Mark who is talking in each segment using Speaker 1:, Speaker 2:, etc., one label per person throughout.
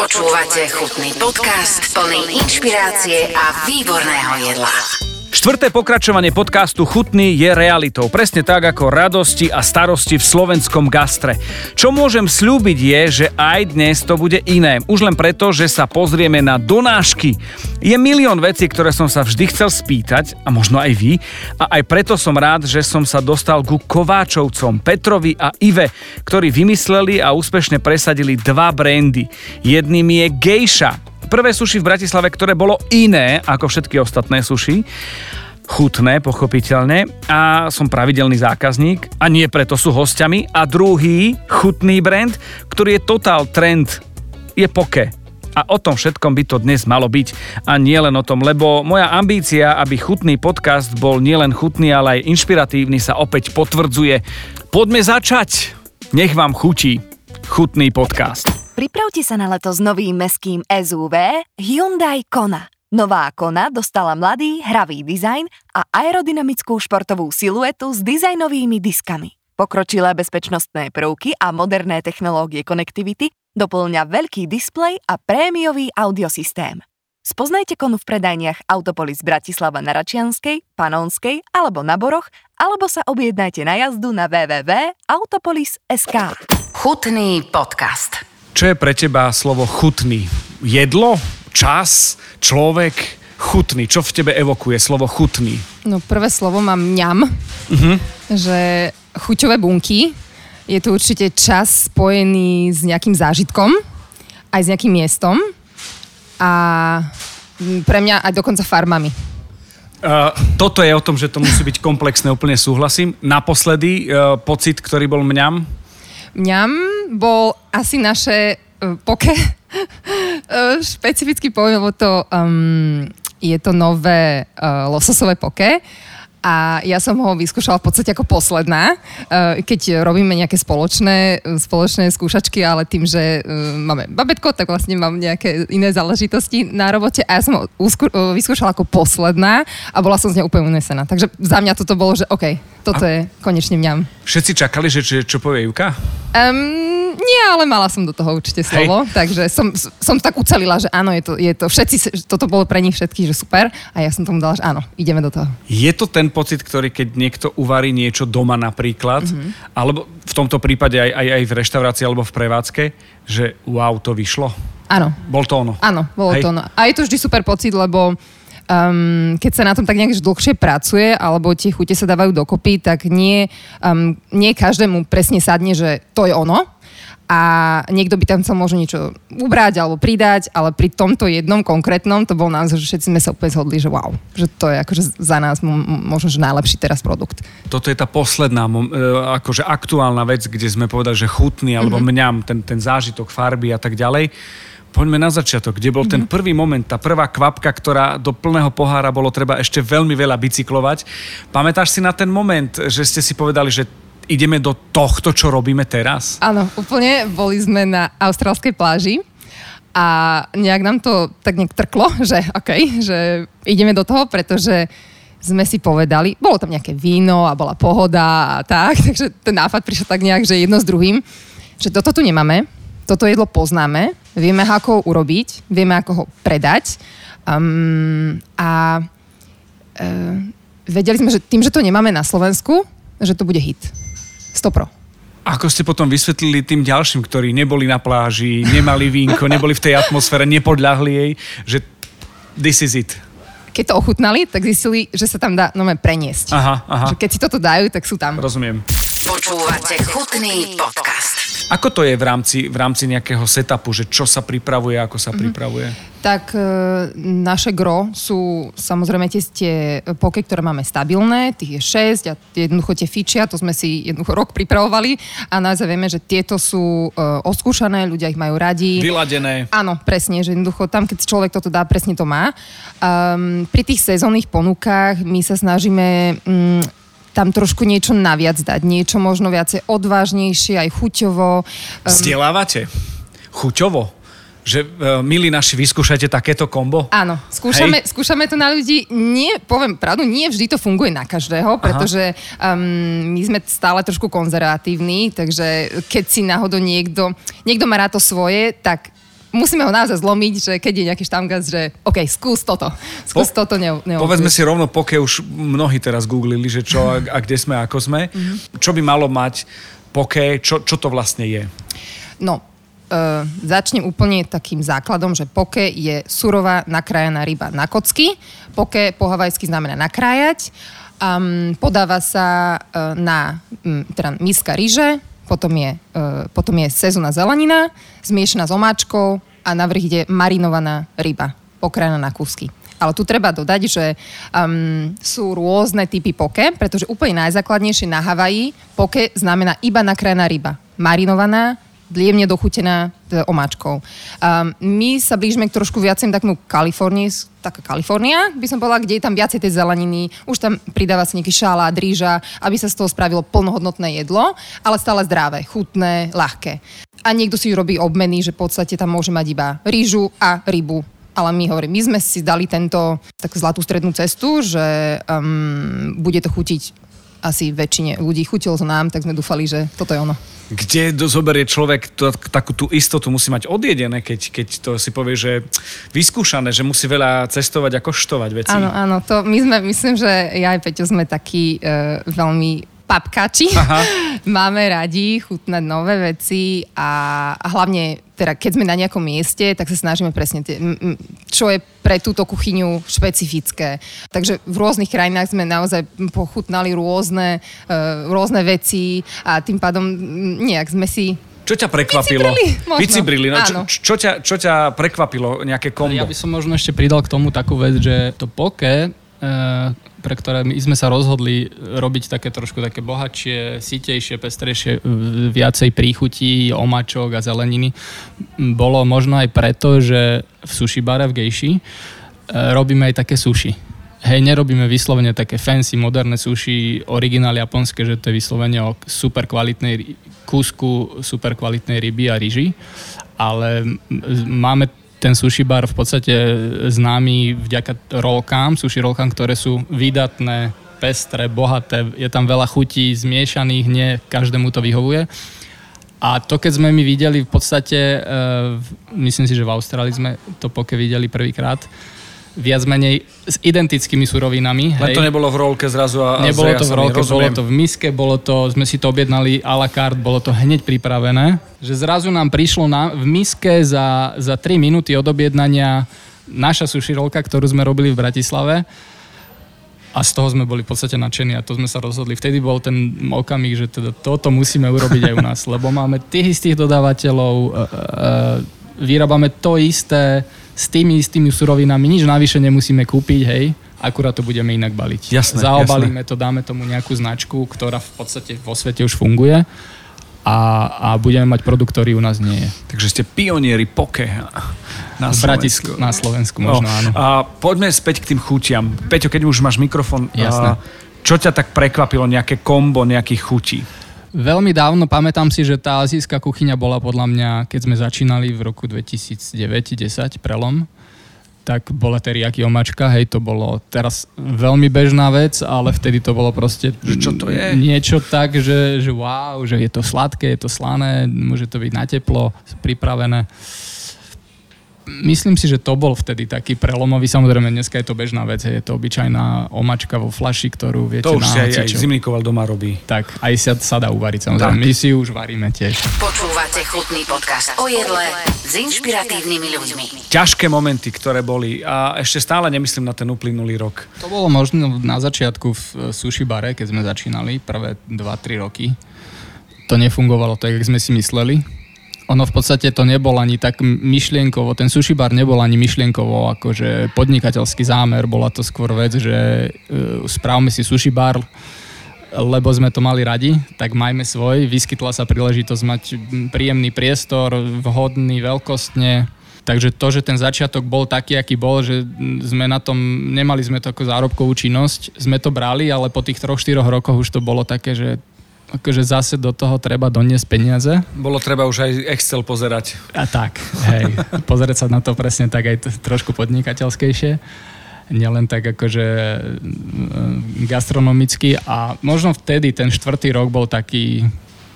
Speaker 1: Počúvate chutný podcast plný inšpirácie a výborného jedla.
Speaker 2: Štvrté pokračovanie podcastu Chutný je realitou. Presne tak ako radosti a starosti v slovenskom gastre. Čo môžem slúbiť je, že aj dnes to bude iné. Už len preto, že sa pozrieme na donášky. Je milión vecí, ktoré som sa vždy chcel spýtať, a možno aj vy, a aj preto som rád, že som sa dostal ku Kováčovcom, Petrovi a Ive, ktorí vymysleli a úspešne presadili dva brandy. Jedným je Gejša, prvé suši v Bratislave, ktoré bolo iné ako všetky ostatné suši chutné, pochopiteľne a som pravidelný zákazník a nie preto sú hostiami. A druhý chutný brand, ktorý je total trend, je poke. A o tom všetkom by to dnes malo byť. A nie len o tom, lebo moja ambícia, aby chutný podcast bol nielen chutný, ale aj inšpiratívny, sa opäť potvrdzuje. Poďme začať! Nech vám chutí chutný podcast.
Speaker 3: Pripravte sa na leto s novým meským SUV Hyundai Kona. Nová Kona dostala mladý, hravý dizajn a aerodynamickú športovú siluetu s dizajnovými diskami. Pokročilé bezpečnostné prvky a moderné technológie konektivity doplňa veľký displej a prémiový audiosystém. Spoznajte konu v predajniach Autopolis Bratislava na Račianskej, Panonskej alebo na Boroch, alebo sa objednajte na jazdu na www.autopolis.sk.
Speaker 1: Chutný podcast.
Speaker 2: Čo je pre teba slovo chutný? Jedlo? Čas? Človek? Chutný. Čo v tebe evokuje slovo chutný?
Speaker 4: No prvé slovo mám mňam, uh-huh. že chuťové bunky. Je to určite čas spojený s nejakým zážitkom, aj s nejakým miestom a pre mňa aj dokonca farmami.
Speaker 2: Uh, toto je o tom, že to musí byť komplexné, úplne súhlasím. Naposledy uh, pocit, ktorý bol mňam?
Speaker 4: Mňam bol asi naše uh, poke. uh, špecificky poviem, lebo to um, je to nové uh, lososové poke a ja som ho vyskúšala v podstate ako posledná, eh, keď robíme nejaké spoločné, spoločné skúšačky, ale tým, že máme babetko, tak vlastne mám nejaké iné záležitosti na robote a ja som ho vyskúšala ako posledná a bola som z nej úplne unesená. Takže za mňa toto bolo, že OK, toto a je konečne mňam.
Speaker 2: Všetci čakali, že čo, čo povie Juka?
Speaker 4: Um, nie, ale mala som do toho určite slovo, Hej. takže som, som tak ucelila, že áno, je to, je to všetci, toto bolo pre nich všetkých, že super a ja som tomu dala, že áno, ideme do toho.
Speaker 2: Je to ten pocit, ktorý keď niekto uvarí niečo doma napríklad, mm-hmm. alebo v tomto prípade aj, aj, aj v reštaurácii alebo v prevádzke, že wow, to vyšlo?
Speaker 4: Áno.
Speaker 2: Bol to ono?
Speaker 4: Áno, bolo Hej. to ono. A je to vždy super pocit, lebo um, keď sa na tom tak nejak dlhšie pracuje, alebo tie chute sa dávajú dokopy, tak nie, um, nie každému presne sadne, že to je ono, a niekto by tam chcel možno niečo ubrať alebo pridať, ale pri tomto jednom konkrétnom to bol naozaj, že všetci sme sa úplne zhodli, že wow, že to je akože za nás možno, že najlepší teraz produkt.
Speaker 2: Toto je tá posledná e, akože aktuálna vec, kde sme povedali, že chutný alebo mm-hmm. mňam, ten, ten zážitok farby a tak ďalej. Poďme na začiatok, kde bol mm-hmm. ten prvý moment, tá prvá kvapka, ktorá do plného pohára bolo treba ešte veľmi veľa bicyklovať. Pamätáš si na ten moment, že ste si povedali, že ideme do tohto, čo robíme teraz?
Speaker 4: Áno, úplne. Boli sme na austrálskej pláži a nejak nám to tak nejak trklo, že OK, že ideme do toho, pretože sme si povedali, bolo tam nejaké víno a bola pohoda a tak, takže ten nápad prišiel tak nejak, že jedno s druhým, že toto tu nemáme, toto jedlo poznáme, vieme, ako ho urobiť, vieme, ako ho predať um, a uh, vedeli sme, že tým, že to nemáme na Slovensku, že to bude hit. Stopro.
Speaker 2: Ako ste potom vysvetlili tým ďalším, ktorí neboli na pláži, nemali vínko, neboli v tej atmosfére, nepodľahli jej, že this is it?
Speaker 4: Keď to ochutnali, tak zistili, že sa tam dá no, preniesť.
Speaker 2: Aha, aha.
Speaker 4: Že keď si toto dajú, tak sú tam.
Speaker 2: Rozumiem.
Speaker 1: Počúvate chutný podcast.
Speaker 2: Ako to je v rámci, v rámci nejakého setupu, že čo sa pripravuje, ako sa mm-hmm. pripravuje?
Speaker 4: Tak e, naše gro sú samozrejme tie, tie poke, ktoré máme stabilné, tých je 6 a jednoducho tie fičia, to sme si jednoducho rok pripravovali a naozaj vieme, že tieto sú e, oskúšané, ľudia ich majú radi.
Speaker 2: Vyladené.
Speaker 4: Áno, presne, že jednoducho tam, keď človek toto dá, presne to má. Um, pri tých sezónnych ponukách my sa snažíme um, tam trošku niečo naviac dať, niečo možno viacej odvážnejšie, aj chuťovo.
Speaker 2: Vzdelávate? Chuťovo? že uh, milí naši, vyskúšajte takéto kombo?
Speaker 4: Áno, skúšame, skúšame to na ľudí. Nie, poviem pravdu, nie vždy to funguje na každého, pretože um, my sme stále trošku konzervatívni, takže keď si náhodou niekto, niekto má rád to svoje, tak musíme ho naozaj zlomiť, že keď je nejaký štamgast, že OK, skús toto, skús
Speaker 2: Po-
Speaker 4: toto ne,
Speaker 2: Povedzme si rovno, poke už mnohí teraz googlili, že čo a, a kde sme, ako sme.
Speaker 4: Mhm.
Speaker 2: Čo by malo mať poke, čo, čo to vlastne je?
Speaker 4: No, uh, začnem úplne takým základom, že poke je surová nakrájaná ryba na kocky. Poke po havajsky znamená nakrájať. Um, podáva sa uh, na um, teda miska ryže, potom je, uh, potom je sezónna zelenina, zmiešaná s omáčkou a na vrch ide marinovaná ryba, pokrájaná na kúsky. Ale tu treba dodať, že um, sú rôzne typy poke, pretože úplne najzákladnejšie na Havaji poke znamená iba nakrájaná ryba. Marinovaná, jemne dochutená teda omáčkou. Um, my sa blížime k trošku viacej takú Kalifornii, taká Kalifornia, by som povedala, kde je tam viacej tej zeleniny, už tam pridáva sa nejaký šalát, rýža, aby sa z toho spravilo plnohodnotné jedlo, ale stále zdravé, chutné, ľahké. A niekto si robí obmeny, že v podstate tam môže mať iba rýžu a rybu. Ale my hovorím, my sme si dali tento takú zlatú strednú cestu, že um, bude to chutiť asi väčšine ľudí. Chutilo to nám, tak sme dúfali, že toto je ono.
Speaker 2: Kde zoberie človek to, takú tú istotu, musí mať odjedené, keď, keď to si povie, že vyskúšané, že musí veľa cestovať a koštovať veci.
Speaker 4: Áno, áno, to my sme, myslím, že ja aj Peťo sme takí uh, veľmi papkači.
Speaker 2: Aha.
Speaker 4: Máme radi chutnať nové veci a, a hlavne, teda keď sme na nejakom mieste, tak sa snažíme presne, tie, čo je pre túto kuchyňu špecifické. Takže v rôznych krajinách sme naozaj pochutnali rôzne, uh, rôzne veci a tým pádom nejak sme si
Speaker 2: Čo ťa prekvapilo?
Speaker 4: Vycibrili,
Speaker 2: no, čo, čo, ťa, čo ťa prekvapilo? Nejaké kombo?
Speaker 5: Ja by som možno ešte pridal k tomu takú vec, že to poke, e, pre ktoré my sme sa rozhodli robiť také trošku také bohatšie, sitejšie, pestrejšie, v- viacej príchutí, omačok a zeleniny, bolo možno aj preto, že v sushi bare v Gejši e, robíme aj také sushi. Hej, nerobíme vyslovene také fancy, moderné sushi, originál japonské, že to je vyslovene o super kvalitnej kúsku, super kvalitnej ryby a ryži, ale máme ten sushi bar v podstate známy vďaka rolkám, sushi rolkám, ktoré sú výdatné, pestré, bohaté, je tam veľa chutí zmiešaných, nie každému to vyhovuje. A to, keď sme my videli v podstate, uh, myslím si, že v Austrálii sme to poke videli prvýkrát, viac menej s identickými surovinami.
Speaker 2: Len to nebolo v rolke zrazu a,
Speaker 5: Nebolo to v rolke, bolo to v miske, bolo to, sme si to objednali a la carte, bolo to hneď pripravené. Že zrazu nám prišlo na, v miske za, za 3 minúty od objednania naša sushi rolka, ktorú sme robili v Bratislave. A z toho sme boli v podstate nadšení a to sme sa rozhodli. Vtedy bol ten okamih, že teda toto musíme urobiť aj u nás, lebo máme tých istých dodávateľov, e, e, vyrábame to isté s tými istými surovinami, nič navyše nemusíme kúpiť, hej, akurát to budeme inak baliť.
Speaker 2: Jasné,
Speaker 5: Zaobalíme to, dáme tomu nejakú značku, ktorá v podstate vo svete už funguje a, a budeme mať produkt, ktorý u nás nie je.
Speaker 2: Takže ste pionieri poke na Slovensku.
Speaker 5: Bratisku, na Slovensku možno
Speaker 2: no,
Speaker 5: áno.
Speaker 2: A poďme späť k tým chutiam. Peťo, keď už máš mikrofón,
Speaker 5: Jasné.
Speaker 2: čo ťa tak prekvapilo, nejaké kombo nejakých chutí?
Speaker 5: Veľmi dávno, pamätám si, že tá azijská kuchyňa bola podľa mňa, keď sme začínali v roku 2009-10 prelom, tak bola teriyaki omačka, hej, to bolo teraz veľmi bežná vec, ale vtedy to bolo proste
Speaker 2: Že čo to je?
Speaker 5: niečo tak, že, že wow, že je to sladké, je to slané, môže to byť na teplo, pripravené. Myslím si, že to bol vtedy taký prelomový. Samozrejme, dneska je to bežná vec. Je to obyčajná omačka vo flaši, ktorú viete
Speaker 2: To už si
Speaker 5: na
Speaker 2: aj, aj
Speaker 5: hocičo.
Speaker 2: Zimnikoval doma robí.
Speaker 5: Tak, aj sa, sa dá uvariť, samozrejme.
Speaker 2: Tak.
Speaker 5: My si už varíme tiež.
Speaker 1: Počúvate chutný podcast o jedle s inšpiratívnymi ľuďmi.
Speaker 2: Ťažké momenty, ktoré boli a ešte stále nemyslím na ten uplynulý rok.
Speaker 5: To bolo možno na začiatku v e, sushi bare, keď sme začínali, prvé 2-3 roky. To nefungovalo tak, jak sme si mysleli. Ono v podstate to nebol ani tak myšlienkovo, ten sushi bar nebol ani myšlienkovo akože podnikateľský zámer, bola to skôr vec, že uh, správme si sushi bar, lebo sme to mali radi, tak majme svoj. Vyskytla sa príležitosť mať príjemný priestor, vhodný veľkostne. Takže to, že ten začiatok bol taký, aký bol, že sme na tom, nemali sme to ako zárobkovú činnosť, sme to brali, ale po tých troch, štyroch rokoch už to bolo také, že akože zase do toho treba doniesť peniaze.
Speaker 2: Bolo treba už aj Excel pozerať.
Speaker 5: A tak, hej, pozrieť sa na to presne tak aj t- trošku podnikateľskejšie. Nielen tak akože mm, gastronomicky a možno vtedy ten štvrtý rok bol taký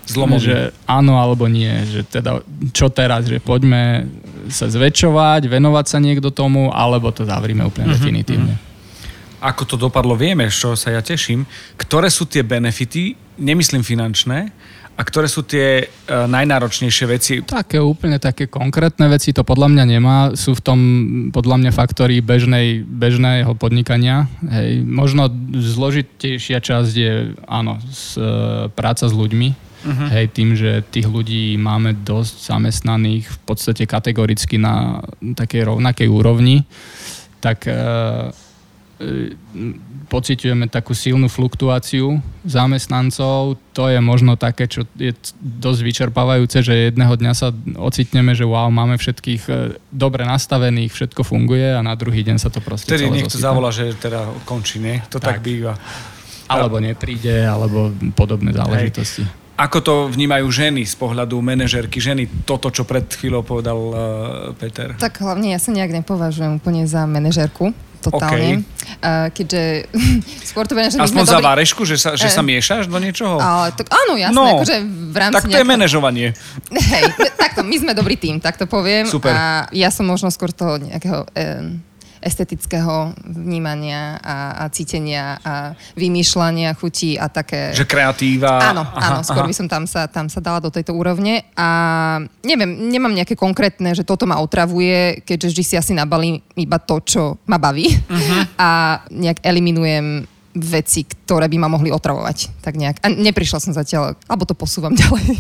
Speaker 2: Zlomový.
Speaker 5: že áno alebo nie, že teda čo teraz, že poďme sa zväčšovať, venovať sa niekto tomu, alebo to zavrime úplne
Speaker 2: Mhm,
Speaker 5: definitívne.
Speaker 2: Ako to dopadlo, vieme, čoho sa ja teším. Ktoré sú tie benefity, nemyslím finančné, a ktoré sú tie e, najnáročnejšie veci?
Speaker 5: Také úplne také konkrétne veci to podľa mňa nemá. Sú v tom podľa mňa faktory bežnej, bežného podnikania. Hej. Možno zložitejšia časť je áno, s, e, práca s ľuďmi. Uh-huh. Hej, tým, že tých ľudí máme dosť zamestnaných v podstate kategoricky na takej rovnakej úrovni, tak e, pociťujeme takú silnú fluktuáciu zamestnancov. To je možno také, čo je dosť vyčerpávajúce, že jedného dňa sa ocitneme, že wow, máme všetkých e, dobre nastavených, všetko funguje a na druhý deň sa to proste
Speaker 2: Vtedy
Speaker 5: celé
Speaker 2: niekto
Speaker 5: zosype.
Speaker 2: zavolá, že teda končí, nie? To tak, tak býva.
Speaker 5: Alebo nepríde, alebo podobné záležitosti.
Speaker 2: Ako to vnímajú ženy z pohľadu manažerky ženy? Toto, čo pred chvíľou povedal uh, Peter.
Speaker 4: Tak hlavne ja sa nejak nepovažujem úplne za manažerku, totálne. Uh, keďže skôr to že
Speaker 2: Aspoň za varešku, že sa, že
Speaker 4: Eh.
Speaker 2: sa miešaš do niečoho?
Speaker 4: Ale, tak, áno, jasné,
Speaker 2: No,
Speaker 4: akože v rámci
Speaker 2: tak to je
Speaker 4: nejakého-
Speaker 2: manažovanie.
Speaker 4: Hej, takto, my sme dobrý tým, tak to poviem.
Speaker 2: Super.
Speaker 4: A ja som možno skôr toho nejakého um, estetického vnímania a, a cítenia a vymýšľania chutí a také...
Speaker 2: Že kreatíva.
Speaker 4: Áno, áno, skôr by som tam sa, tam sa dala do tejto úrovne. A neviem, nemám nejaké konkrétne, že toto ma otravuje, keďže vždy si asi nabalím iba to, čo ma baví. A nejak eliminujem veci, ktoré by ma mohli otravovať. Tak nejak. A neprišla som zatiaľ, alebo to posúvam ďalej.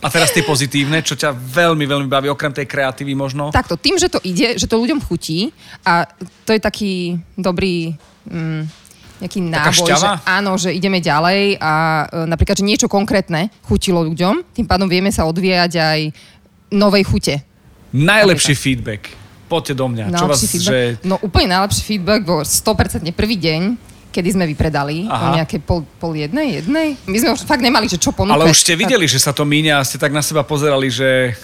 Speaker 2: A teraz tie pozitívne, čo ťa veľmi, veľmi baví, okrem tej kreatívy možno?
Speaker 4: Takto, tým, že to ide, že to ľuďom chutí a to je taký dobrý mm, nejaký náboj, že áno, že ideme ďalej a e, napríklad, že niečo konkrétne chutilo ľuďom, tým pádom vieme sa odvíjať aj novej chute.
Speaker 2: Najlepší feedback. Poďte do mňa. Čo vás,
Speaker 4: feedback?
Speaker 2: že...
Speaker 4: No úplne najlepší feedback bol 100% prvý deň, kedy sme vypredali
Speaker 2: Aha.
Speaker 4: o nejaké pol, pol jednej, jednej. My sme už fakt nemali, že čo ponúkať.
Speaker 2: Ale už ste videli, že sa to míňa a ste tak na seba pozerali, že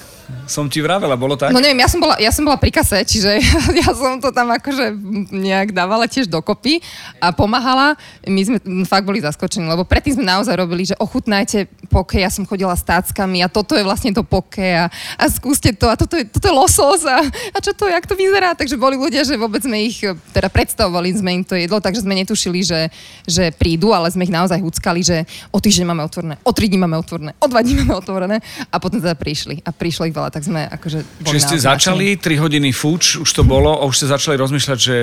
Speaker 2: som ti vravela, bolo tak?
Speaker 4: No neviem, ja som, bola, ja som bola pri kase, čiže ja som to tam akože nejak dávala tiež dokopy a pomáhala. My sme fakt boli zaskočení, lebo predtým sme naozaj robili, že ochutnajte poke, ja som chodila s táckami a toto je vlastne to poke a, a skúste to a toto je, toto je losos a, a čo to, jak to vyzerá. Takže boli ľudia, že vôbec sme ich, teda predstavovali sme im to jedlo, takže sme netušili, že, že prídu, ale sme ich naozaj húckali, že o týždeň máme otvorené, o tri dní máme otvorené, o dva dní máme otvorené a potom teda prišli a prišlo ich veľa, tak sme akože boli
Speaker 2: Čiže ste začali 3 hodiny fuč, už to bolo a už ste začali rozmýšľať, že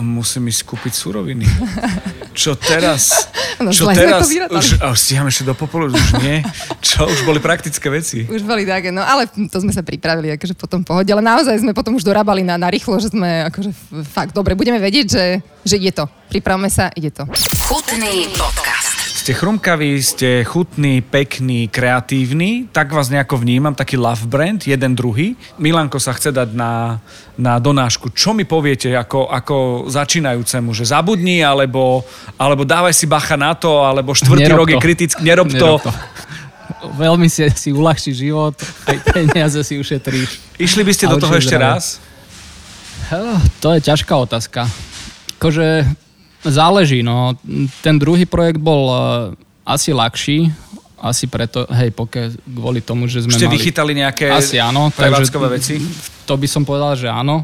Speaker 2: musím ísť kúpiť suroviny. Čo teraz?
Speaker 4: No,
Speaker 2: Čo teraz? Už, a už stíham ešte do popolu, už nie? Čo? Už boli praktické veci.
Speaker 4: Už boli také, no ale to sme sa pripravili akože potom pohode, ale naozaj sme potom už dorábali na, na rýchlo, že sme akože fakt dobre, budeme vedieť, že, že ide to. Pripravme sa, ide to.
Speaker 1: Chutný podcast.
Speaker 2: Ste chrumkaví, ste chutní, pekní, kreatívni, tak vás nejako vnímam, taký love brand, jeden druhý. Milanko sa chce dať na, na donášku. Čo mi poviete ako, ako začínajúcemu, že zabudni, alebo, alebo dávaj si bacha na to, alebo štvrtý rok je kritický, nerob,
Speaker 5: Nerob
Speaker 2: to.
Speaker 5: to. Veľmi si, si uľahčí život, aj peniaze si ušetríš.
Speaker 2: Išli by ste do toho ešte
Speaker 5: zdravie.
Speaker 2: raz?
Speaker 5: To je ťažká otázka. Akože záleží, no. Ten druhý projekt bol eh, asi ľahší, asi preto, hej, pokiaľ kvôli tomu, že sme
Speaker 2: ste
Speaker 5: mali...
Speaker 2: vychytali nejaké
Speaker 5: Asi áno.
Speaker 2: prevádzkové veci?
Speaker 5: To by som povedal, že áno.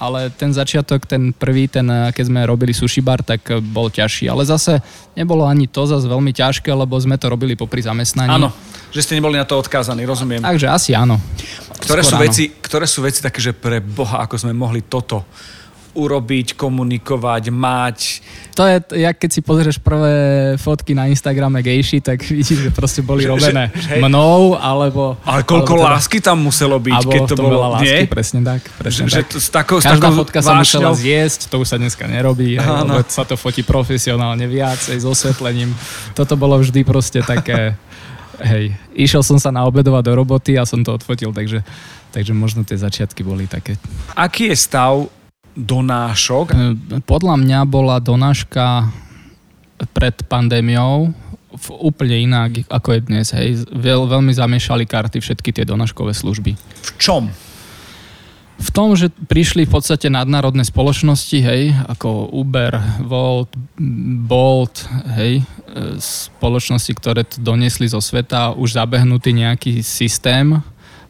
Speaker 5: Ale ten začiatok, ten prvý, ten, eh, keď sme robili sushi bar, tak eh, bol ťažší. Ale zase nebolo ani to zase veľmi ťažké, lebo sme to robili popri zamestnaní.
Speaker 2: Áno, že ste neboli na to odkázaní, rozumiem.
Speaker 5: Takže asi áno.
Speaker 2: Ktoré sú,
Speaker 5: áno.
Speaker 2: veci, ktoré sú veci také, že pre Boha, ako sme mohli toto urobiť, komunikovať, mať.
Speaker 5: To je, jak keď si pozrieš prvé fotky na Instagrame gejši, tak vidíš, že proste boli
Speaker 2: Že-
Speaker 5: robené
Speaker 2: že-
Speaker 5: mnou, alebo...
Speaker 2: Ale koľko
Speaker 5: alebo
Speaker 2: lásky tam muselo byť, keď to bolo,
Speaker 5: veľa lásky,
Speaker 2: nie?
Speaker 5: presne tak. Presne
Speaker 2: Že, že
Speaker 5: tak.
Speaker 2: to, s takou,
Speaker 5: Každá
Speaker 2: takou
Speaker 5: fotka sa musela
Speaker 2: vášňou.
Speaker 5: zjesť, to už sa dneska nerobí,
Speaker 2: Áno.
Speaker 5: lebo sa to fotí profesionálne viacej, s osvetlením. Toto bolo vždy proste také, hej, išiel som sa naobedovať do roboty a som to odfotil, takže, takže možno tie začiatky boli také.
Speaker 2: Aký je stav donášok?
Speaker 5: E, Podľa mňa bola donáška pred pandémiou v úplne inak, ako je dnes. Hej. Veľ, veľmi zamiešali karty všetky tie donáškové služby.
Speaker 2: V čom?
Speaker 5: V tom, že prišli v podstate nadnárodné spoločnosti, hej, ako Uber, Volt, Bolt, hej, e, spoločnosti, ktoré to doniesli zo sveta, už zabehnutý nejaký systém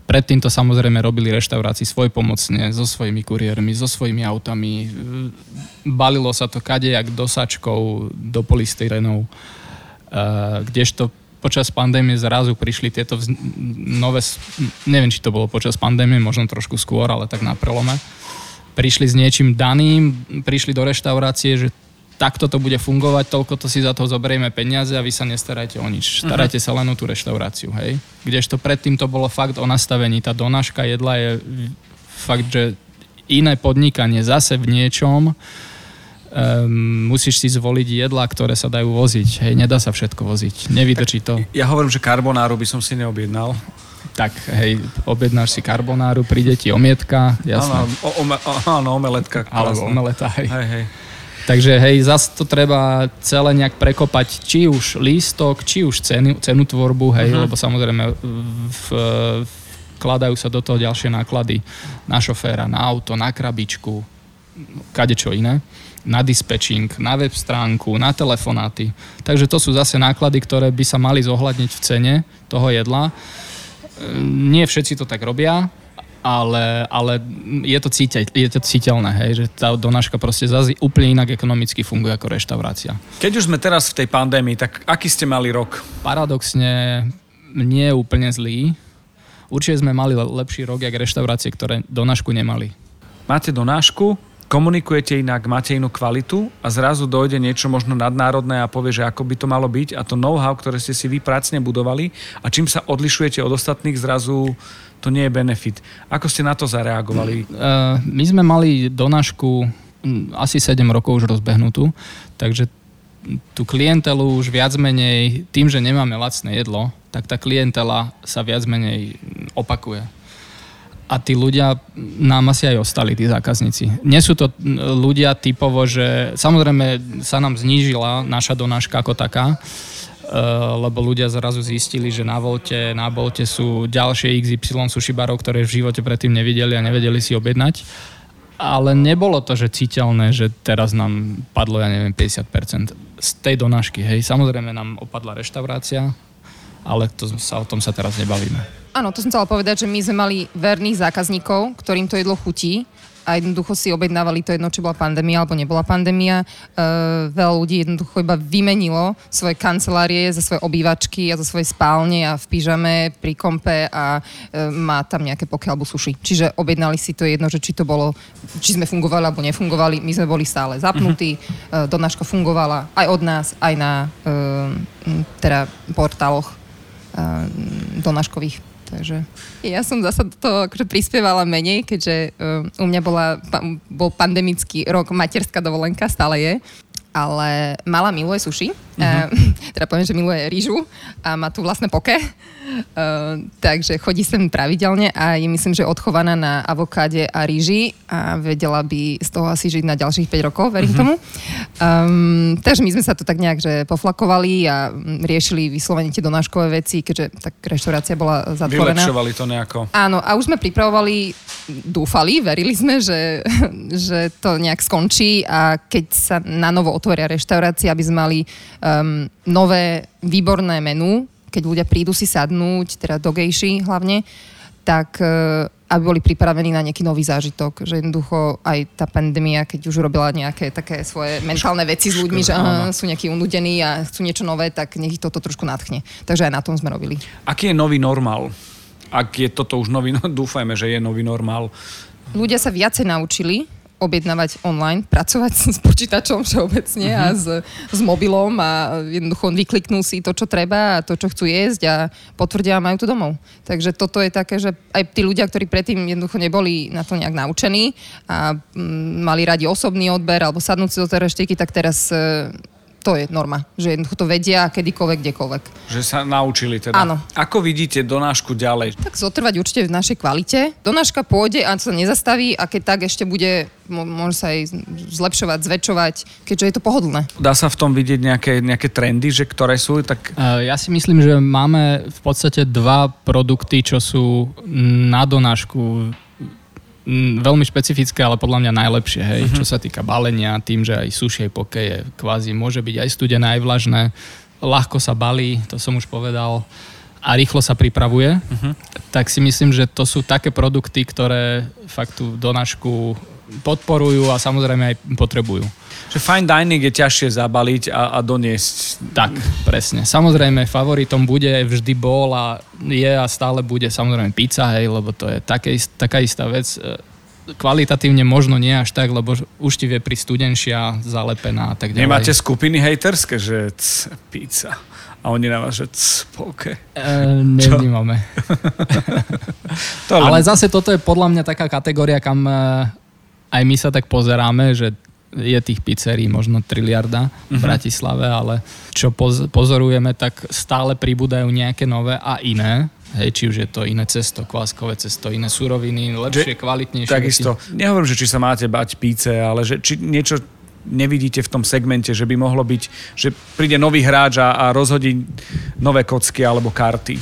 Speaker 5: Predtým to samozrejme robili reštaurácii svojpomocne, so svojimi kuriérmi, so svojimi autami. Balilo sa to kadejak do sačkov, do polystyrenov. Kdežto počas pandémie zrazu prišli tieto vz... nové, neviem, či to bolo počas pandémie, možno trošku skôr, ale tak na prelome. Prišli s niečím daným, prišli do reštaurácie, že takto to bude fungovať, toľko to si za to zoberieme peniaze a vy sa nestarajte o nič. Starajte uh-huh. sa len o tú reštauráciu, hej. Kdežto predtým to bolo fakt o nastavení. Tá donáška jedla je fakt, že iné podnikanie zase v niečom, um, musíš si zvoliť jedlá, ktoré sa dajú voziť. Hej, nedá sa všetko voziť. Nevydrží to.
Speaker 2: Ja hovorím, že karbonáru by som si neobjednal.
Speaker 5: Tak, hej, objednáš si karbonáru, príde ti omietka, jasné.
Speaker 2: Áno omeletka.
Speaker 5: Alebo omeleta, hej.
Speaker 2: hej, hej.
Speaker 5: Takže hej, zase to treba celé nejak prekopať, či už lístok, či už cenu, cenu tvorbu, hej, uh-huh. lebo samozrejme v, vkladajú sa do toho ďalšie náklady na šoféra, na auto, na krabičku, kade čo iné, na dispečing, na web stránku, na telefonáty. Takže to sú zase náklady, ktoré by sa mali zohľadniť v cene toho jedla. Nie všetci to tak robia, ale, ale je, to cíte, je to cítelné, hej, že tá donáška proste zase úplne inak ekonomicky funguje ako reštaurácia.
Speaker 2: Keď už sme teraz v tej pandémii, tak aký ste mali rok?
Speaker 5: Paradoxne nie je úplne zlý. Určite sme mali lepší rok, jak reštaurácie, ktoré donášku nemali.
Speaker 2: Máte donášku, komunikujete inak, máte inú kvalitu a zrazu dojde niečo možno nadnárodné a povie, že ako by to malo byť a to know-how, ktoré ste si vy pracne budovali a čím sa odlišujete od ostatných, zrazu to nie je benefit. Ako ste na to zareagovali?
Speaker 5: Uh, my sme mali donášku hm, asi 7 rokov už rozbehnutú, takže tú klientelu už viac menej, tým, že nemáme lacné jedlo, tak tá klientela sa viac menej opakuje. A tí ľudia nám asi aj ostali, tí zákazníci. Nie sú to hm, ľudia typovo, že samozrejme sa nám znížila naša donáška ako taká, lebo ľudia zrazu zistili, že na Volte, na Bolte sú ďalšie XY sushi barov, ktoré v živote predtým nevideli a nevedeli si objednať. Ale nebolo to, že citeľné, že teraz nám padlo, ja neviem, 50% z tej donášky. Hej, samozrejme nám opadla reštaurácia, ale to sa, o tom sa teraz nebavíme.
Speaker 4: Áno, to som chcela povedať, že my sme mali verných zákazníkov, ktorým to jedlo chutí a jednoducho si objednávali to jedno, či bola pandémia alebo nebola pandémia. Uh, veľa ľudí jednoducho iba vymenilo svoje kancelárie za svoje obývačky a za svoje spálne a v pyžame pri kompe a uh, má tam nejaké poke alebo suši. Čiže objednali si to jedno, že či to bolo, či sme fungovali alebo nefungovali. My sme boli stále zapnutí, uh, donáška fungovala aj od nás, aj na uh, teda portáloch uh, donáškových. Takže ja som zasa toho akože prispievala menej, keďže uh, u mňa bola, bol pandemický rok, materská dovolenka, stále je ale mala miluje suši, uh-huh. teda poviem, že miluje rýžu a má tu vlastné poke, uh, takže chodí sem pravidelne a je myslím, že odchovaná na avokáde a rýži a vedela by z toho asi žiť na ďalších 5 rokov, verím uh-huh. tomu. Um, takže my sme sa to tak nejak že poflakovali a riešili vyslovene tie donáškové veci, keďže tak reštaurácia bola zatvorená.
Speaker 2: Vylepšovali to nejako.
Speaker 4: Áno, a už sme pripravovali, dúfali, verili sme, že, že to nejak skončí a keď sa na novo otvoria reštaurácie, aby sme mali um, nové výborné menu, keď ľudia prídu si sadnúť, teda do gejši hlavne, tak uh, aby boli pripravení na nejaký nový zážitok. Že jednoducho aj tá pandémia, keď už robila nejaké také svoje mentálne veci s ľuďmi, že aha, sú nejakí unudení a chcú niečo nové, tak nech ich toto trošku nadchne. Takže aj na tom sme robili.
Speaker 2: Aký je nový normál? Ak je toto už nový, no, dúfajme, že je nový normál.
Speaker 4: Ľudia sa viacej naučili objednávať online, pracovať s počítačom všeobecne uh-huh. a mhm. s, s mobilom a jednoducho vykliknú si to, čo treba a to, čo chcú jesť a potvrdia a majú to domov. Takže toto je také, že aj tí ľudia, ktorí predtým jednoducho neboli na to nejak naučení a m, mali radi osobný odber alebo sadnúť si do tej reštiky, tak teraz e, to je norma, že jednoducho to vedia kedykoľvek, kdekoľvek.
Speaker 2: Že sa naučili teda.
Speaker 4: Áno.
Speaker 2: Ako vidíte donášku ďalej?
Speaker 4: Tak zotrvať určite v našej kvalite. Donáška pôjde a sa nezastaví a keď tak ešte bude, môže sa aj zlepšovať, zväčšovať, keďže je to pohodlné.
Speaker 2: Dá sa v tom vidieť nejaké, nejaké trendy, že ktoré sú? Tak...
Speaker 5: Ja si myslím, že máme v podstate dva produkty, čo sú na donášku veľmi špecifické, ale podľa mňa najlepšie, hej, uh-huh. čo sa týka balenia, tým, že aj sušie poke je kvázi, môže byť aj studené, aj vlažné, ľahko sa balí, to som už povedal, a rýchlo sa pripravuje, uh-huh. tak si myslím, že to sú také produkty, ktoré fakt tú donášku podporujú a samozrejme aj potrebujú.
Speaker 2: Že fine dining je ťažšie zabaliť a, a doniesť.
Speaker 5: Tak, presne. Samozrejme, favoritom bude, vždy bol a je a stále bude samozrejme pizza, hej, lebo to je také, taká istá vec. E, kvalitatívne možno nie až tak, lebo už ti vie pri studenšia, zalepená a tak ďalej.
Speaker 2: Nemáte skupiny hejterské, že c, pizza a oni na vás, že poke.
Speaker 5: E, nevnímame. to len... Ale zase toto je podľa mňa taká kategória, kam e, aj my sa tak pozeráme, že je tých pizzerií možno triliarda v uh-huh. Bratislave, ale čo poz- pozorujeme, tak stále pribúdajú nejaké nové a iné. Hej, či už je to iné cesto, kváskové cesto, iné suroviny, lepšie, že, kvalitnejšie.
Speaker 2: Takisto. Veci. Nehovorím, že či sa máte bať píce, ale že či niečo nevidíte v tom segmente, že by mohlo byť, že príde nový hráč a, a rozhodí nové kocky alebo karty.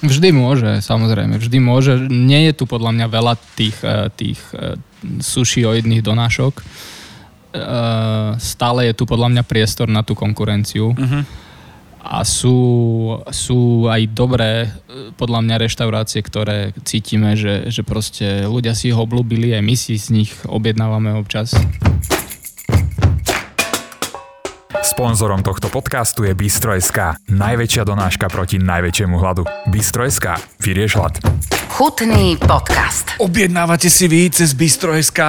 Speaker 5: Vždy môže, samozrejme, vždy môže. Nie je tu podľa mňa veľa tých, eh, tých eh, sušioidných donášok. Eh, stále je tu podľa mňa priestor na tú konkurenciu. Uh-huh a sú, sú aj dobré e, podľa mňa reštaurácie, ktoré cítime, že, že proste ľudia si ho oblúbili, aj my si z nich objednávame občas.
Speaker 6: Sponzorom tohto podcastu je Bistro.sk, najväčšia donáška proti najväčšiemu hladu. Bistro.sk, vyrieš hlad.
Speaker 1: Chutný podcast.
Speaker 2: Objednávate si vy cez Bistro.sk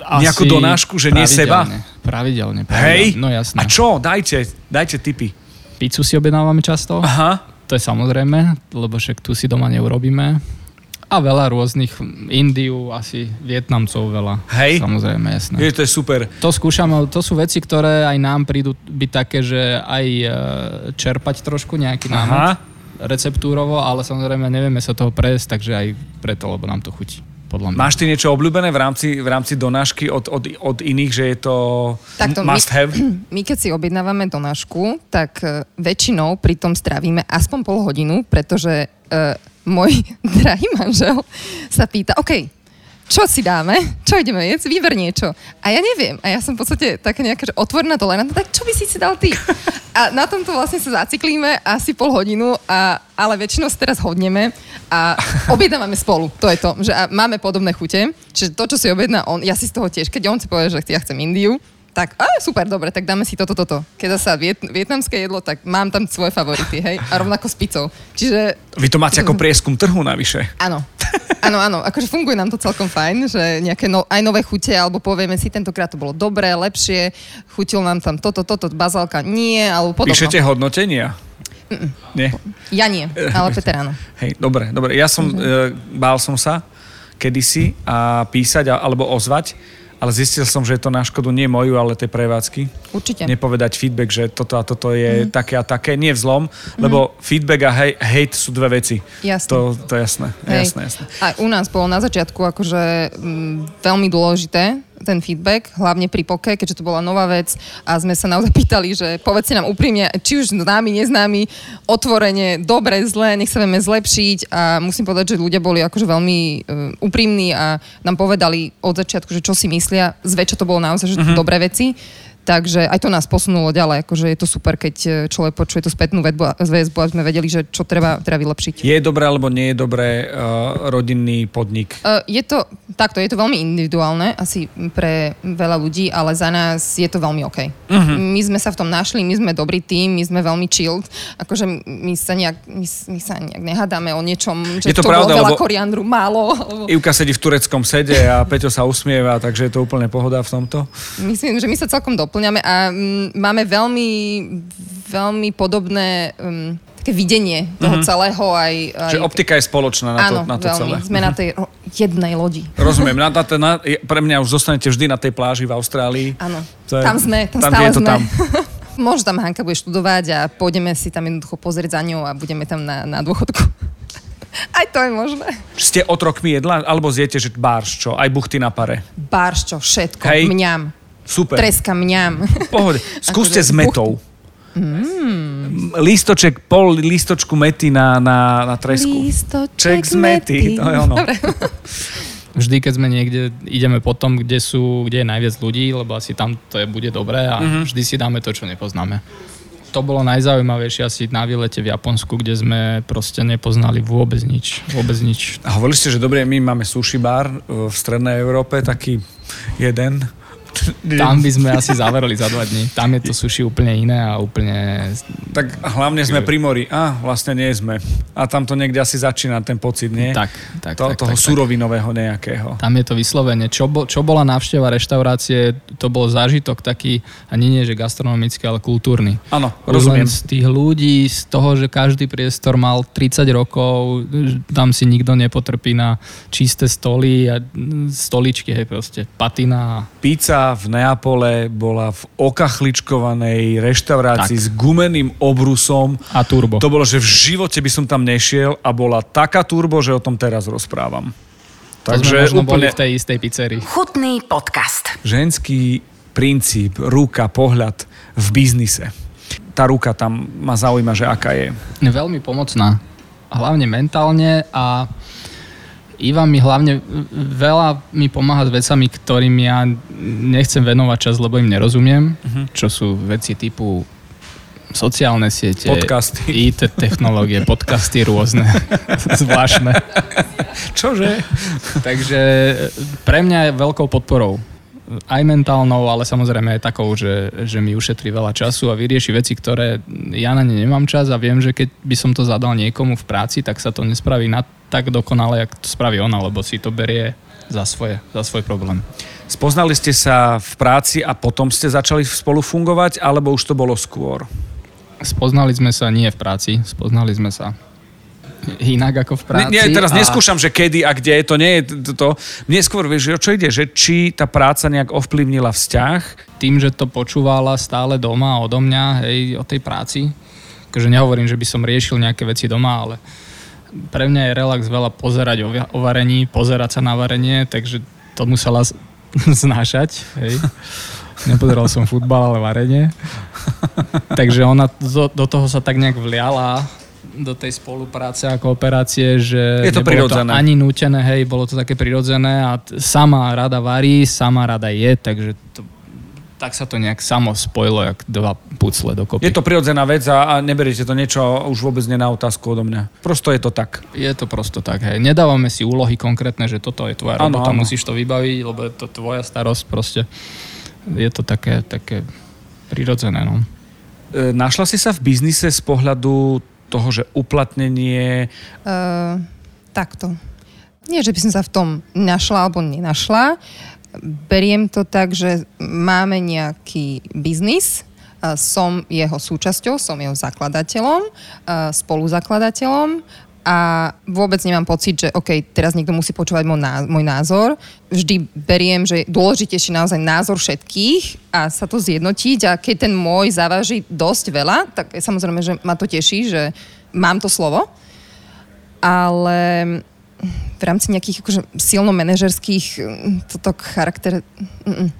Speaker 2: nejakú donášku, že nie seba?
Speaker 5: Pravidelne, pravidelne.
Speaker 2: Hej?
Speaker 5: No jasné.
Speaker 2: A čo? Dajte, dajte tipy.
Speaker 5: Pizzu si objednávame často.
Speaker 2: Aha.
Speaker 5: To je samozrejme, lebo však tu si doma neurobíme. A veľa rôznych, Indiu, asi Vietnamcov veľa.
Speaker 2: Hej.
Speaker 5: Samozrejme, jasné.
Speaker 2: Je, to je super.
Speaker 5: To skúšame, to sú veci, ktoré aj nám prídu byť také, že aj e, čerpať trošku nejaký náhod receptúrovo, ale samozrejme nevieme sa toho prejsť, takže aj preto, lebo nám to chutí podľa mňa.
Speaker 2: Máš ty niečo obľúbené v rámci, v rámci donášky od, od, od iných, že je to Takto, must
Speaker 4: my,
Speaker 2: have?
Speaker 4: My keď si objednávame donášku, tak uh, väčšinou pri tom strávime aspoň pol hodinu, pretože uh, môj drahý manžel sa pýta, OK, čo si dáme, čo ideme jesť, vyber niečo. A ja neviem. A ja som v podstate taká nejaká že otvorená tolerantná, tak čo by si si dal ty? A na tomto vlastne sa zaciklíme asi pol hodinu, a, ale väčšinou sa teraz hodneme a objednávame spolu. To je to, že máme podobné chute. Čiže to, čo si objedná on, ja si z toho tiež, keď on si povie, že ja chcem Indiu, tak, a super, dobre, tak dáme si toto, toto. Keď zase viet, vietnamské jedlo, tak mám tam svoje favority, hej, a rovnako s pizzou. Čiže...
Speaker 2: Vy to máte ako prieskum trhu navyše.
Speaker 4: Áno, áno, áno, akože funguje nám to celkom fajn, že nejaké no, aj nové chute, alebo povieme si, tentokrát to bolo dobré, lepšie, chutil nám tam toto, toto, bazálka nie, alebo podobno.
Speaker 2: Píšete hodnotenia?
Speaker 4: Mm-mm. Nie? Ja nie, ale Peter áno.
Speaker 2: Hej, dobre, dobre. Ja som, mm-hmm. e, bál som sa kedysi a písať alebo ozvať, ale zistil som, že je to na škodu nie moju, ale tej prevádzky.
Speaker 4: Určite.
Speaker 2: Nepovedať feedback, že toto a toto je mm. také a také, nie v zlom, mm. lebo feedback a hej, hate sú dve veci.
Speaker 4: Jasné.
Speaker 2: To, to je jasné, jasné, jasné.
Speaker 4: A u nás bolo na začiatku akože m, mm, veľmi dôležité, ten feedback, hlavne pri poke, keďže to bola nová vec a sme sa naozaj pýtali, že povedzte nám úprimne, či už známi, neznámi, otvorene, dobre, zle, nech sa vieme zlepšiť a musím povedať, že ľudia boli akože veľmi uh, úprimní a nám povedali od začiatku, že čo si myslia, zväčša to bolo naozaj, že uh-huh. dobré veci. Takže aj to nás posunulo ďalej, akože je to super, keď e, človek počuje tú spätnú väzbu a sme vedeli, že čo treba, treba vylepšiť.
Speaker 2: Je dobré alebo nie je dobré uh, rodinný podnik?
Speaker 4: Uh, je to, takto, je to veľmi individuálne, asi pre veľa ľudí, ale za nás je to veľmi OK. Uh-huh. My sme sa v tom našli, my sme dobrý tým, my sme veľmi chilled, akože my sa nejak, my, my sa nejak nehádame o niečom, že je to, to pravda, bolo veľa koriandru, málo. Alebo...
Speaker 2: Ivka sedí v tureckom sede a Peťo sa usmieva, takže je to úplne pohoda v tomto.
Speaker 4: Myslím, že my sa celkom do doplňame a mm, máme veľmi, veľmi podobné um, také videnie toho mm-hmm. celého. Aj, aj...
Speaker 2: Že optika je spoločná na
Speaker 4: Áno,
Speaker 2: to, na to
Speaker 4: veľmi.
Speaker 2: celé.
Speaker 4: Sme mm-hmm. na tej jednej lodi.
Speaker 2: Rozumiem. Na, na, na, pre mňa už zostanete vždy na tej pláži v Austrálii.
Speaker 4: Áno, tam sme, tam, tam stále sme. Tam. Možno tam Hanka bude študovať a pôjdeme si tam jednoducho pozrieť za ňou a budeme tam na, na dôchodku. Aj to je možné.
Speaker 2: Ste otrokmi jedla, alebo zjete, že bárš čo, aj buchty na pare?
Speaker 4: Bárš čo, všetko, Hej. mňam.
Speaker 2: Super.
Speaker 4: Treska mňam.
Speaker 2: Pohode. Skúste s metou. Mm. Lístoček, pol lístočku mety na, na, na tresku.
Speaker 4: Lístoček z mety.
Speaker 2: To je ono. Dobre.
Speaker 5: Vždy, keď sme niekde, ideme potom, kde, sú, kde je najviac ľudí, lebo asi tam to je, bude dobré a mm-hmm. vždy si dáme to, čo nepoznáme. to bolo najzaujímavejšie asi na výlete v Japonsku, kde sme proste nepoznali vôbec nič. Vôbec nič.
Speaker 2: A hovorili ste, že dobre, my máme sushi bar e, v strednej Európe, taký jeden.
Speaker 5: Tam by sme asi zavreli za dva dní. Tam je to sushi úplne iné a úplne...
Speaker 2: Tak hlavne sme pri mori. A, vlastne nie sme. A tam to niekde asi začína ten pocit, nie?
Speaker 5: Tak, tak,
Speaker 2: to,
Speaker 5: tak,
Speaker 2: toho
Speaker 5: tak,
Speaker 2: surovinového nejakého.
Speaker 5: Tam je to vyslovene. Čo, bo, čo bola návšteva reštaurácie, to bol zážitok taký, ani nie, že gastronomický, ale kultúrny.
Speaker 2: Áno, rozumiem.
Speaker 5: len z tých ľudí, z toho, že každý priestor mal 30 rokov, tam si nikto nepotrpí na čisté stoly a stoličky, hej, proste patina.
Speaker 2: Pizza v Neapole bola v okachličkovanej reštaurácii
Speaker 5: Tak.
Speaker 2: s gumeným obrusom.
Speaker 5: A turbo.
Speaker 2: To bolo, že v živote by som tam nešiel a bola taká turbo, že o tom teraz rozprávam.
Speaker 5: To sme
Speaker 2: Takže
Speaker 5: možno boli
Speaker 2: úplne
Speaker 5: v tej istej pizzerii.
Speaker 1: Chutný podcast.
Speaker 2: ženský princíp, ruka, pohľad v biznise. Tá ruka tam ma zaujíma, že aká je.
Speaker 5: Je veľmi pomocná. Hlavne mentálne a Iva mi hlavne veľa mi pomáha s vecami, ktorým ja nechcem venovať čas, lebo im nerozumiem, uh-huh. čo sú veci typu sociálne siete,
Speaker 2: Podcasty.
Speaker 5: IT technológie, podcasty rôzne, zvláštne.
Speaker 2: Čože?
Speaker 5: Takže pre mňa je veľkou podporou. Aj mentálnou, ale samozrejme aj takou, že, že mi ušetrí veľa času a vyrieši veci, ktoré ja na ne nemám čas a viem, že keď by som to zadal niekomu v práci, tak sa to nespraví na tak dokonale, jak to spraví ona, lebo si to berie za, svoje, za svoj problém.
Speaker 2: Spoznali ste sa v práci a potom ste začali spolu fungovať, alebo už to bolo skôr?
Speaker 5: Spoznali sme sa nie v práci, spoznali sme sa inak ako v práci.
Speaker 2: Nie, nie, teraz
Speaker 5: a-
Speaker 2: neskúšam, že kedy a kde, to nie je to. to. Mne skôr, vieš, o čo ide, že či tá práca nejak ovplyvnila vzťah,
Speaker 5: tým, že to počúvala stále doma odo mňa, hej, o tej práci. Takže nehovorím, že by som riešil nejaké veci doma, ale pre mňa je relax veľa pozerať o, o varení, pozerať sa na varenie, takže to musela z- znášať, hej. Nepozeral som futbal, ale varenie. Takže ona do, do toho sa tak nejak vliala do tej spolupráce a kooperácie, že
Speaker 2: Je to prirodzené.
Speaker 5: to ani nútené, hej, bolo to také prirodzené a t- sama rada varí, sama rada je, takže to, tak sa to nejak samo spojilo, jak dva pucle dokopy.
Speaker 2: je to prirodzená vec a, a neberiete to niečo už vôbec nie na otázku odo mňa. Prosto je to tak.
Speaker 5: Je to prosto tak, hej. Nedávame si úlohy konkrétne, že toto je tvoja robota,
Speaker 2: áno.
Speaker 5: musíš to vybaviť, lebo je to tvoja starosť proste. Je to také, také prirodzené, no.
Speaker 2: E, našla si sa v biznise z pohľadu toho, že uplatnenie...
Speaker 4: Uh, takto. Nie, že by som sa v tom našla alebo nenašla. Beriem to tak, že máme nejaký biznis, som jeho súčasťou, som jeho zakladateľom, spoluzakladateľom a vôbec nemám pocit, že OK, teraz niekto musí počúvať môj názor. Vždy beriem, že je dôležitejší naozaj názor všetkých a sa to zjednotiť a keď ten môj závaží dosť veľa, tak samozrejme, že ma to teší, že mám to slovo ale v rámci nejakých akože silno manažerských mm, toto charakter,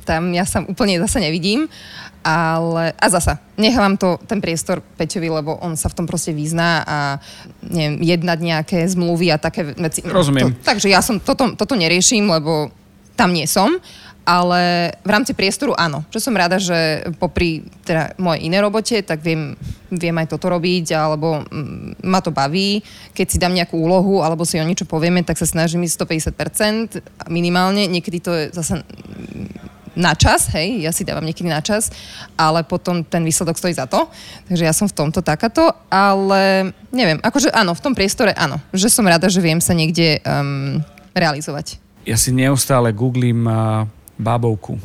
Speaker 4: tam ja sa úplne zase nevidím, ale a zasa, nechávam to, ten priestor Peťovi, lebo on sa v tom proste vyzná a neviem, jednať nejaké zmluvy a také veci.
Speaker 2: Rozumiem.
Speaker 4: To, takže ja som toto, toto neriešim, lebo tam nie som, ale v rámci priestoru áno. Čo som rada, že popri teda mojej inej robote, tak viem, viem aj toto robiť, alebo mm, ma to baví. Keď si dám nejakú úlohu, alebo si o niečo povieme, tak sa snažím ísť 150% minimálne. Niekedy to je zase mm, na čas, hej, ja si dávam niekedy na čas, ale potom ten výsledok stojí za to. Takže ja som v tomto takáto, ale neviem, akože áno, v tom priestore áno, že som rada, že viem sa niekde um, realizovať.
Speaker 2: Ja si neustále googlím a, bábovku.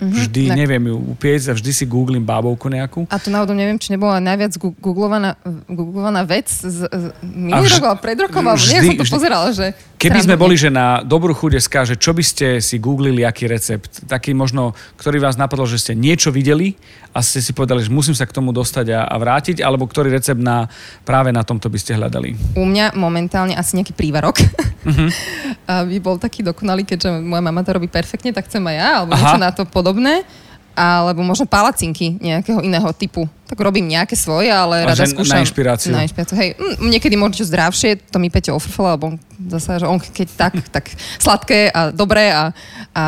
Speaker 2: Vždy,
Speaker 4: tak.
Speaker 2: neviem ju upiecť a vždy si googlím bábovku nejakú.
Speaker 4: A to náhodou neviem, či nebola najviac googlovaná, googlovaná vec z, z minulý
Speaker 2: vž-
Speaker 4: rok alebo pred rokom, alebo
Speaker 2: vždy-
Speaker 4: som to
Speaker 2: vždy-
Speaker 4: pozerala, že...
Speaker 2: Keby sme boli, že na dobrú chuť SK, že čo by ste si googlili, aký recept, taký možno, ktorý vás napadol, že ste niečo videli a ste si povedali, že musím sa k tomu dostať a, a vrátiť, alebo ktorý recept na, práve na tomto by ste hľadali.
Speaker 4: U mňa momentálne asi nejaký prívarok.
Speaker 2: Mhm.
Speaker 4: Aby bol taký dokonalý, keďže moja mama to robí perfektne, tak chcem aj ja, alebo
Speaker 2: Aha.
Speaker 4: niečo na to podobné. Alebo možno palacinky nejakého iného typu. Tak robím nejaké svoje, ale
Speaker 2: A
Speaker 4: rada skúšam.
Speaker 2: na inšpiráciu.
Speaker 4: Na inšpiráciu. Hej, mm, niekedy možno čo zdravšie, to mi Peťo ofrfala, lebo on zase, že on keď tak, tak sladké a dobré a, a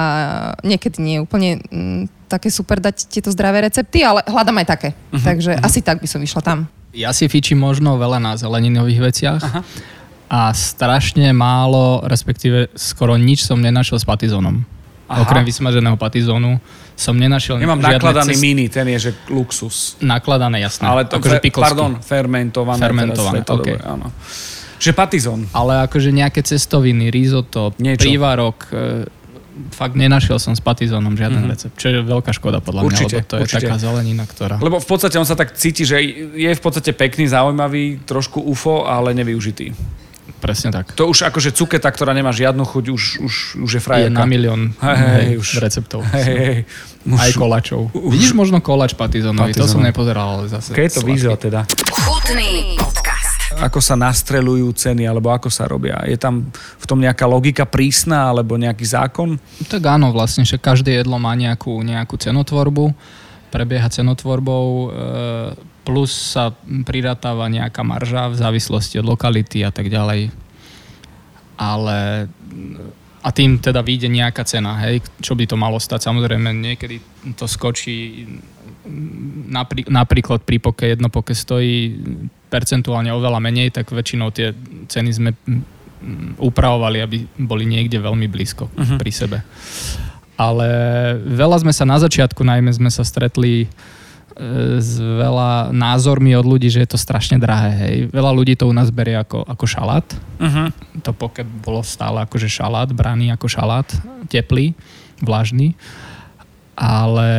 Speaker 4: niekedy nie je úplne mm, také super dať tieto zdravé recepty, ale hľadám aj také. Uh-huh, Takže uh-huh. asi tak by som vyšla tam.
Speaker 5: Ja si fičím možno veľa na zeleninových veciach Aha. a strašne málo, respektíve skoro nič som nenašiel s patizónom.
Speaker 2: Aha.
Speaker 5: Okrem vysmaženého patizónu som nenašiel
Speaker 2: Nemám
Speaker 5: žiadne
Speaker 2: nakladaný
Speaker 5: cest-
Speaker 2: mini, ten je, že luxus.
Speaker 5: Nakladané, jasné.
Speaker 2: Ale to,
Speaker 5: akože
Speaker 2: fe, pardon, fermentované.
Speaker 5: Fermentované,
Speaker 2: teraz,
Speaker 5: okej.
Speaker 2: dobré, áno. Že patizón.
Speaker 5: Ale akože nejaké cestoviny, risotto,
Speaker 2: Niečo.
Speaker 5: prívarok, e, fakt nenašiel som s patizónom žiaden mm-hmm. recept, čo je veľká škoda podľa
Speaker 2: Určite,
Speaker 5: mňa, lebo to je
Speaker 2: určite.
Speaker 5: taká zelenina, ktorá...
Speaker 2: Lebo v podstate on sa tak cíti, že je v podstate pekný, zaujímavý, trošku UFO, ale nevyužitý.
Speaker 5: Presne tak.
Speaker 2: To už akože cuketa, ktorá nemá žiadnu chuť, už, už, už je
Speaker 5: Je
Speaker 2: frajerka.
Speaker 5: na milión
Speaker 2: Hej, hej, už.
Speaker 5: receptov.
Speaker 2: Hej, hej, hej.
Speaker 5: Aj
Speaker 2: Už-
Speaker 5: kolačov. Vidíš možno kolač patizónový, to som nepozeral, ale zase...
Speaker 2: Keď je to výzva teda.
Speaker 1: Chutný podcast.
Speaker 2: Ako sa nastrelujú ceny, alebo ako sa robia? Je tam v tom nejaká logika prísna, alebo nejaký zákon?
Speaker 5: Tak áno, vlastne, že každé jedlo má nejakú, nejakú cenotvorbu, prebieha cenotvorbou, e, plus sa pridatáva nejaká marža v závislosti od lokality a tak ďalej. Ale a tým teda vyjde nejaká cena, hej, čo by to malo stať. Samozrejme, niekedy to skočí, naprí, napríklad pri poke jedno poke stojí percentuálne oveľa menej, tak väčšinou tie ceny sme upravovali, aby boli niekde veľmi blízko uh-huh. pri sebe. Ale veľa sme sa na začiatku, najmä sme sa stretli e, s veľa názormi od ľudí, že je to strašne drahé. Hej. Veľa ľudí to u nás berie ako, ako šalát.
Speaker 2: Uh-huh.
Speaker 5: To poke bolo stále akože šalát, braný ako šalát, teplý, vlažný. Ale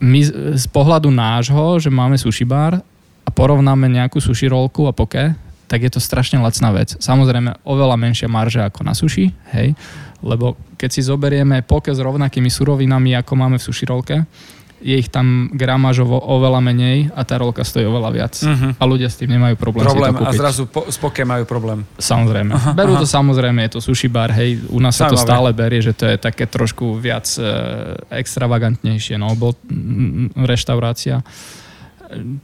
Speaker 5: my z- z pohľadu nášho, že máme sushi bar a porovnáme nejakú sushi rolku a poke, tak je to strašne lacná vec. Samozrejme, oveľa menšia marža ako na sushi, hej, lebo keď si zoberieme poke s rovnakými surovinami, ako máme v sushi rolke, je ich tam gramážovo oveľa menej a tá rolka stojí oveľa viac.
Speaker 2: Mhm.
Speaker 5: A ľudia s tým nemajú problém,
Speaker 2: Problém
Speaker 5: si to
Speaker 2: a
Speaker 5: kúpiť.
Speaker 2: zrazu po, s poke majú problém.
Speaker 5: Samozrejme. Aha, Berú to samozrejme, je to sushi bar, hej, u nás sa to stále berie, že to je také trošku viac e, extravagantnejšie, no, bol mm, reštaurácia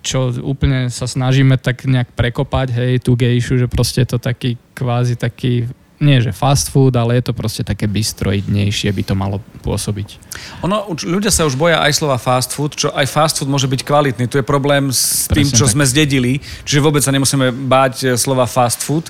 Speaker 5: čo úplne sa snažíme tak nejak prekopať, hej, tú gejšu, že proste je to taký kvázi taký, nie že fast food, ale je to proste také bystroidnejšie by to malo pôsobiť.
Speaker 2: Ono, už, ľudia sa už boja aj slova fast food, čo aj fast food môže byť kvalitný. Tu je problém s tým,
Speaker 5: Presne
Speaker 2: čo
Speaker 5: tak.
Speaker 2: sme zdedili, čiže vôbec sa nemusíme báť e, slova fast food.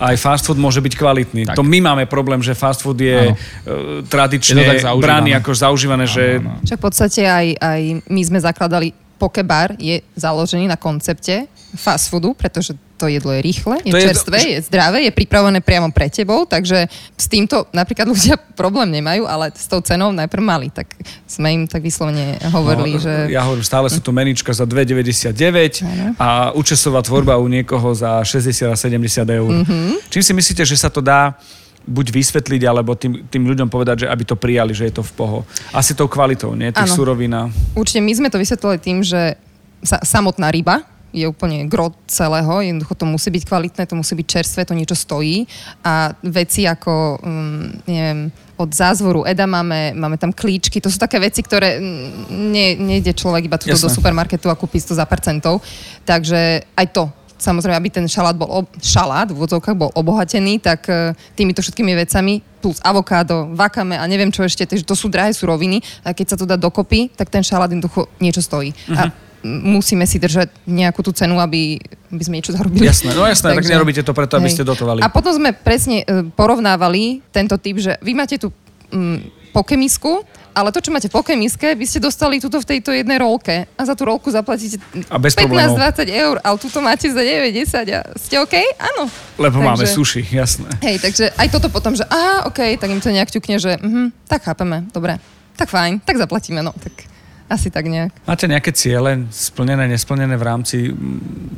Speaker 2: Aj fast food môže byť kvalitný.
Speaker 5: Tak.
Speaker 2: To my máme problém, že fast food je
Speaker 5: Áno.
Speaker 2: e, tradične
Speaker 5: Je zaužívané.
Speaker 2: braný ako zaužívané, že
Speaker 5: Áno, áno.
Speaker 4: Však v podstate aj, aj my sme zakladali Pokebar je založený na koncepte fast foodu, pretože to jedlo je rýchle, je
Speaker 2: To je-
Speaker 4: čerstvé, je zdravé, je pripravené priamo pre tebou, takže s týmto napríklad ľudia problém nemajú, ale s tou cenou najprv mali. Tak sme im tak vyslovene hovorili,
Speaker 2: no,
Speaker 4: že...
Speaker 2: ja hovorím, stále sú tu menička za 2,99 a účesová tvorba u niekoho za 60 a 70 eur.
Speaker 4: Mhm.
Speaker 2: Čím si myslíte, že sa to dá buď vysvetliť, alebo tým, tým ľuďom povedať, že aby to prijali, že je to v poho. Asi tou kvalitou, nie? Tých
Speaker 4: Áno.
Speaker 2: surovín
Speaker 4: Určite my sme to vysvetlili tým, že sa, samotná ryba je úplne gro celého, jednoducho to musí byť kvalitné, to musí byť čerstvé, to niečo stojí a veci ako, um, neviem, od zázvoru edamame, máme tam klíčky, to sú také veci, ktoré mm, nie, nejde človek iba tuto do supermarketu a kúpi to za percentov, takže aj to samozrejme, aby ten šalát bol, ob, šalát v vodzovkách bol obohatený, tak e, týmito všetkými vecami, plus avokádo, vakame a neviem čo ešte, takže to sú drahé suroviny a keď sa to dá dokopy, tak ten šalát jednoducho niečo stojí. Uh-huh. A m- musíme si držať nejakú tú cenu, aby, aby sme niečo zarobili.
Speaker 2: Jasné, no jasné, tak nerobíte to preto, aby
Speaker 4: Hej.
Speaker 2: ste dotovali.
Speaker 4: A potom sme presne e, porovnávali tento typ, že vy máte tu mm, pokemisku, ale to, čo máte v pokemiske, by ste dostali tuto v tejto jednej rolke a za tú rolku zaplatíte
Speaker 2: A bez problémov.
Speaker 4: 15-20 eur, ale tuto máte za 9-10 a ste OK? Áno.
Speaker 2: Lebo máme
Speaker 4: Takže-
Speaker 2: suši, jasné.
Speaker 4: Hej, takže aj toto potom, že á, OK, tak im to nejak ťukne, že mhm, tak chápeme, dobre, tak fajn, tak zaplatíme, no, tak asi tak nejak.
Speaker 2: Máte nejaké ciele splnené, nesplnené v rámci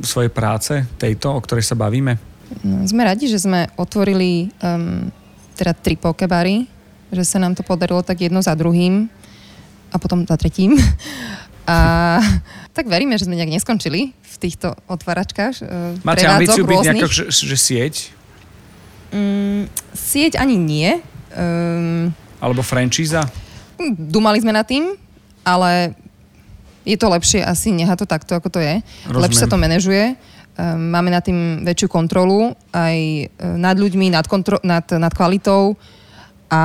Speaker 2: svojej práce, tejto, o ktorej sa bavíme?
Speaker 4: No, sme radi, že sme otvorili um, teda tri pokebary, že sa nám to podarilo tak jedno za druhým a potom za tretím. A tak veríme, že sme nejak neskončili v týchto otváračkách. eh,
Speaker 2: Máte ambíciu byť nejaká, že, že sieť?
Speaker 4: Mm, sieť ani nie. Um,
Speaker 2: Alebo franchíza?
Speaker 4: Dumali sme nad tým, ale je to lepšie asi nechať to takto, ako to je.
Speaker 2: Rozumiem.
Speaker 4: Lepšie sa to manažuje. Um, máme nad tým väčšiu kontrolu aj e, nad ľuďmi, nad, kontro- nad, nad kvalitou a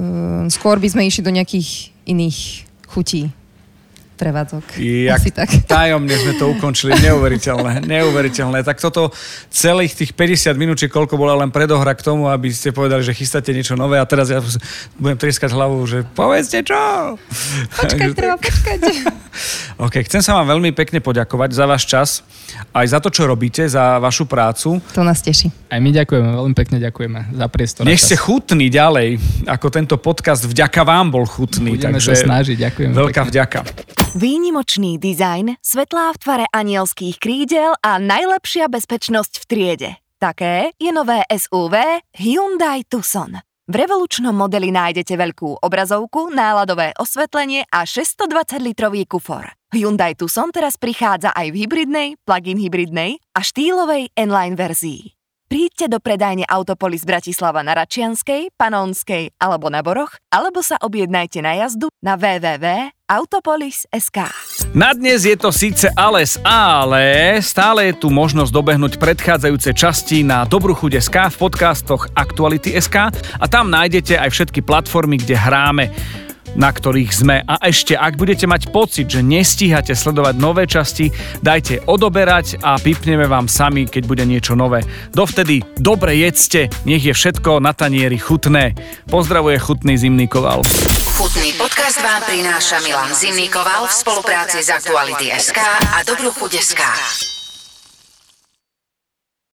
Speaker 4: um, skôr by sme išli do nejakých iných chutí prevádzok.
Speaker 2: Jak
Speaker 4: Asi tak.
Speaker 2: tajomne sme to ukončili, neuveriteľné, neuveriteľné. Tak toto celých tých 50 minút, či koľko bola len predohra k tomu, aby ste povedali, že chystáte niečo nové a teraz ja budem trieskať hlavou, že povedzte čo.
Speaker 4: Počkať, treba počkať.
Speaker 2: OK, chcem sa vám veľmi pekne poďakovať za váš čas, aj za to, čo robíte, za vašu prácu.
Speaker 4: To nás teší.
Speaker 5: Aj my ďakujeme, veľmi pekne ďakujeme za priestor.
Speaker 2: Nech ste chutní ďalej, ako tento podcast vďaka vám bol chutný.
Speaker 5: Budeme
Speaker 2: takže
Speaker 5: sa snažiť, ďakujem.
Speaker 2: Veľká
Speaker 5: pekne.
Speaker 2: vďaka.
Speaker 3: Výnimočný dizajn, svetlá v tvare anielských krídel a najlepšia bezpečnosť v triede. Také je nové SUV Hyundai Tucson. V revolučnom modeli nájdete veľkú obrazovku, náladové osvetlenie a 620-litrový kufor. Hyundai Tucson teraz prichádza aj v hybridnej, plug-in hybridnej a štýlovej N-Line verzii. Príďte do predajne Autopolis Bratislava na Račianskej, Panonskej alebo na Boroch, alebo sa objednajte na jazdu na www.autopolis.sk.
Speaker 2: Na dnes je to síce ales, ale stále je tu možnosť dobehnúť predchádzajúce časti na Dobrú chuť SK v podcastoch Aktuality SK a tam nájdete aj všetky platformy, kde hráme na ktorých sme. A ešte, ak budete mať pocit, že nestíhate sledovať nové časti, dajte odoberať a pipneme vám sami, keď bude niečo nové. Dovtedy dobre jedzte, nech je všetko na tanieri chutné. Pozdravuje chutný zimný koval.
Speaker 1: Chutný podcast vám prináša Milan Zimnikoval v spolupráci s Aktuality SK a Dobrú chuť SK.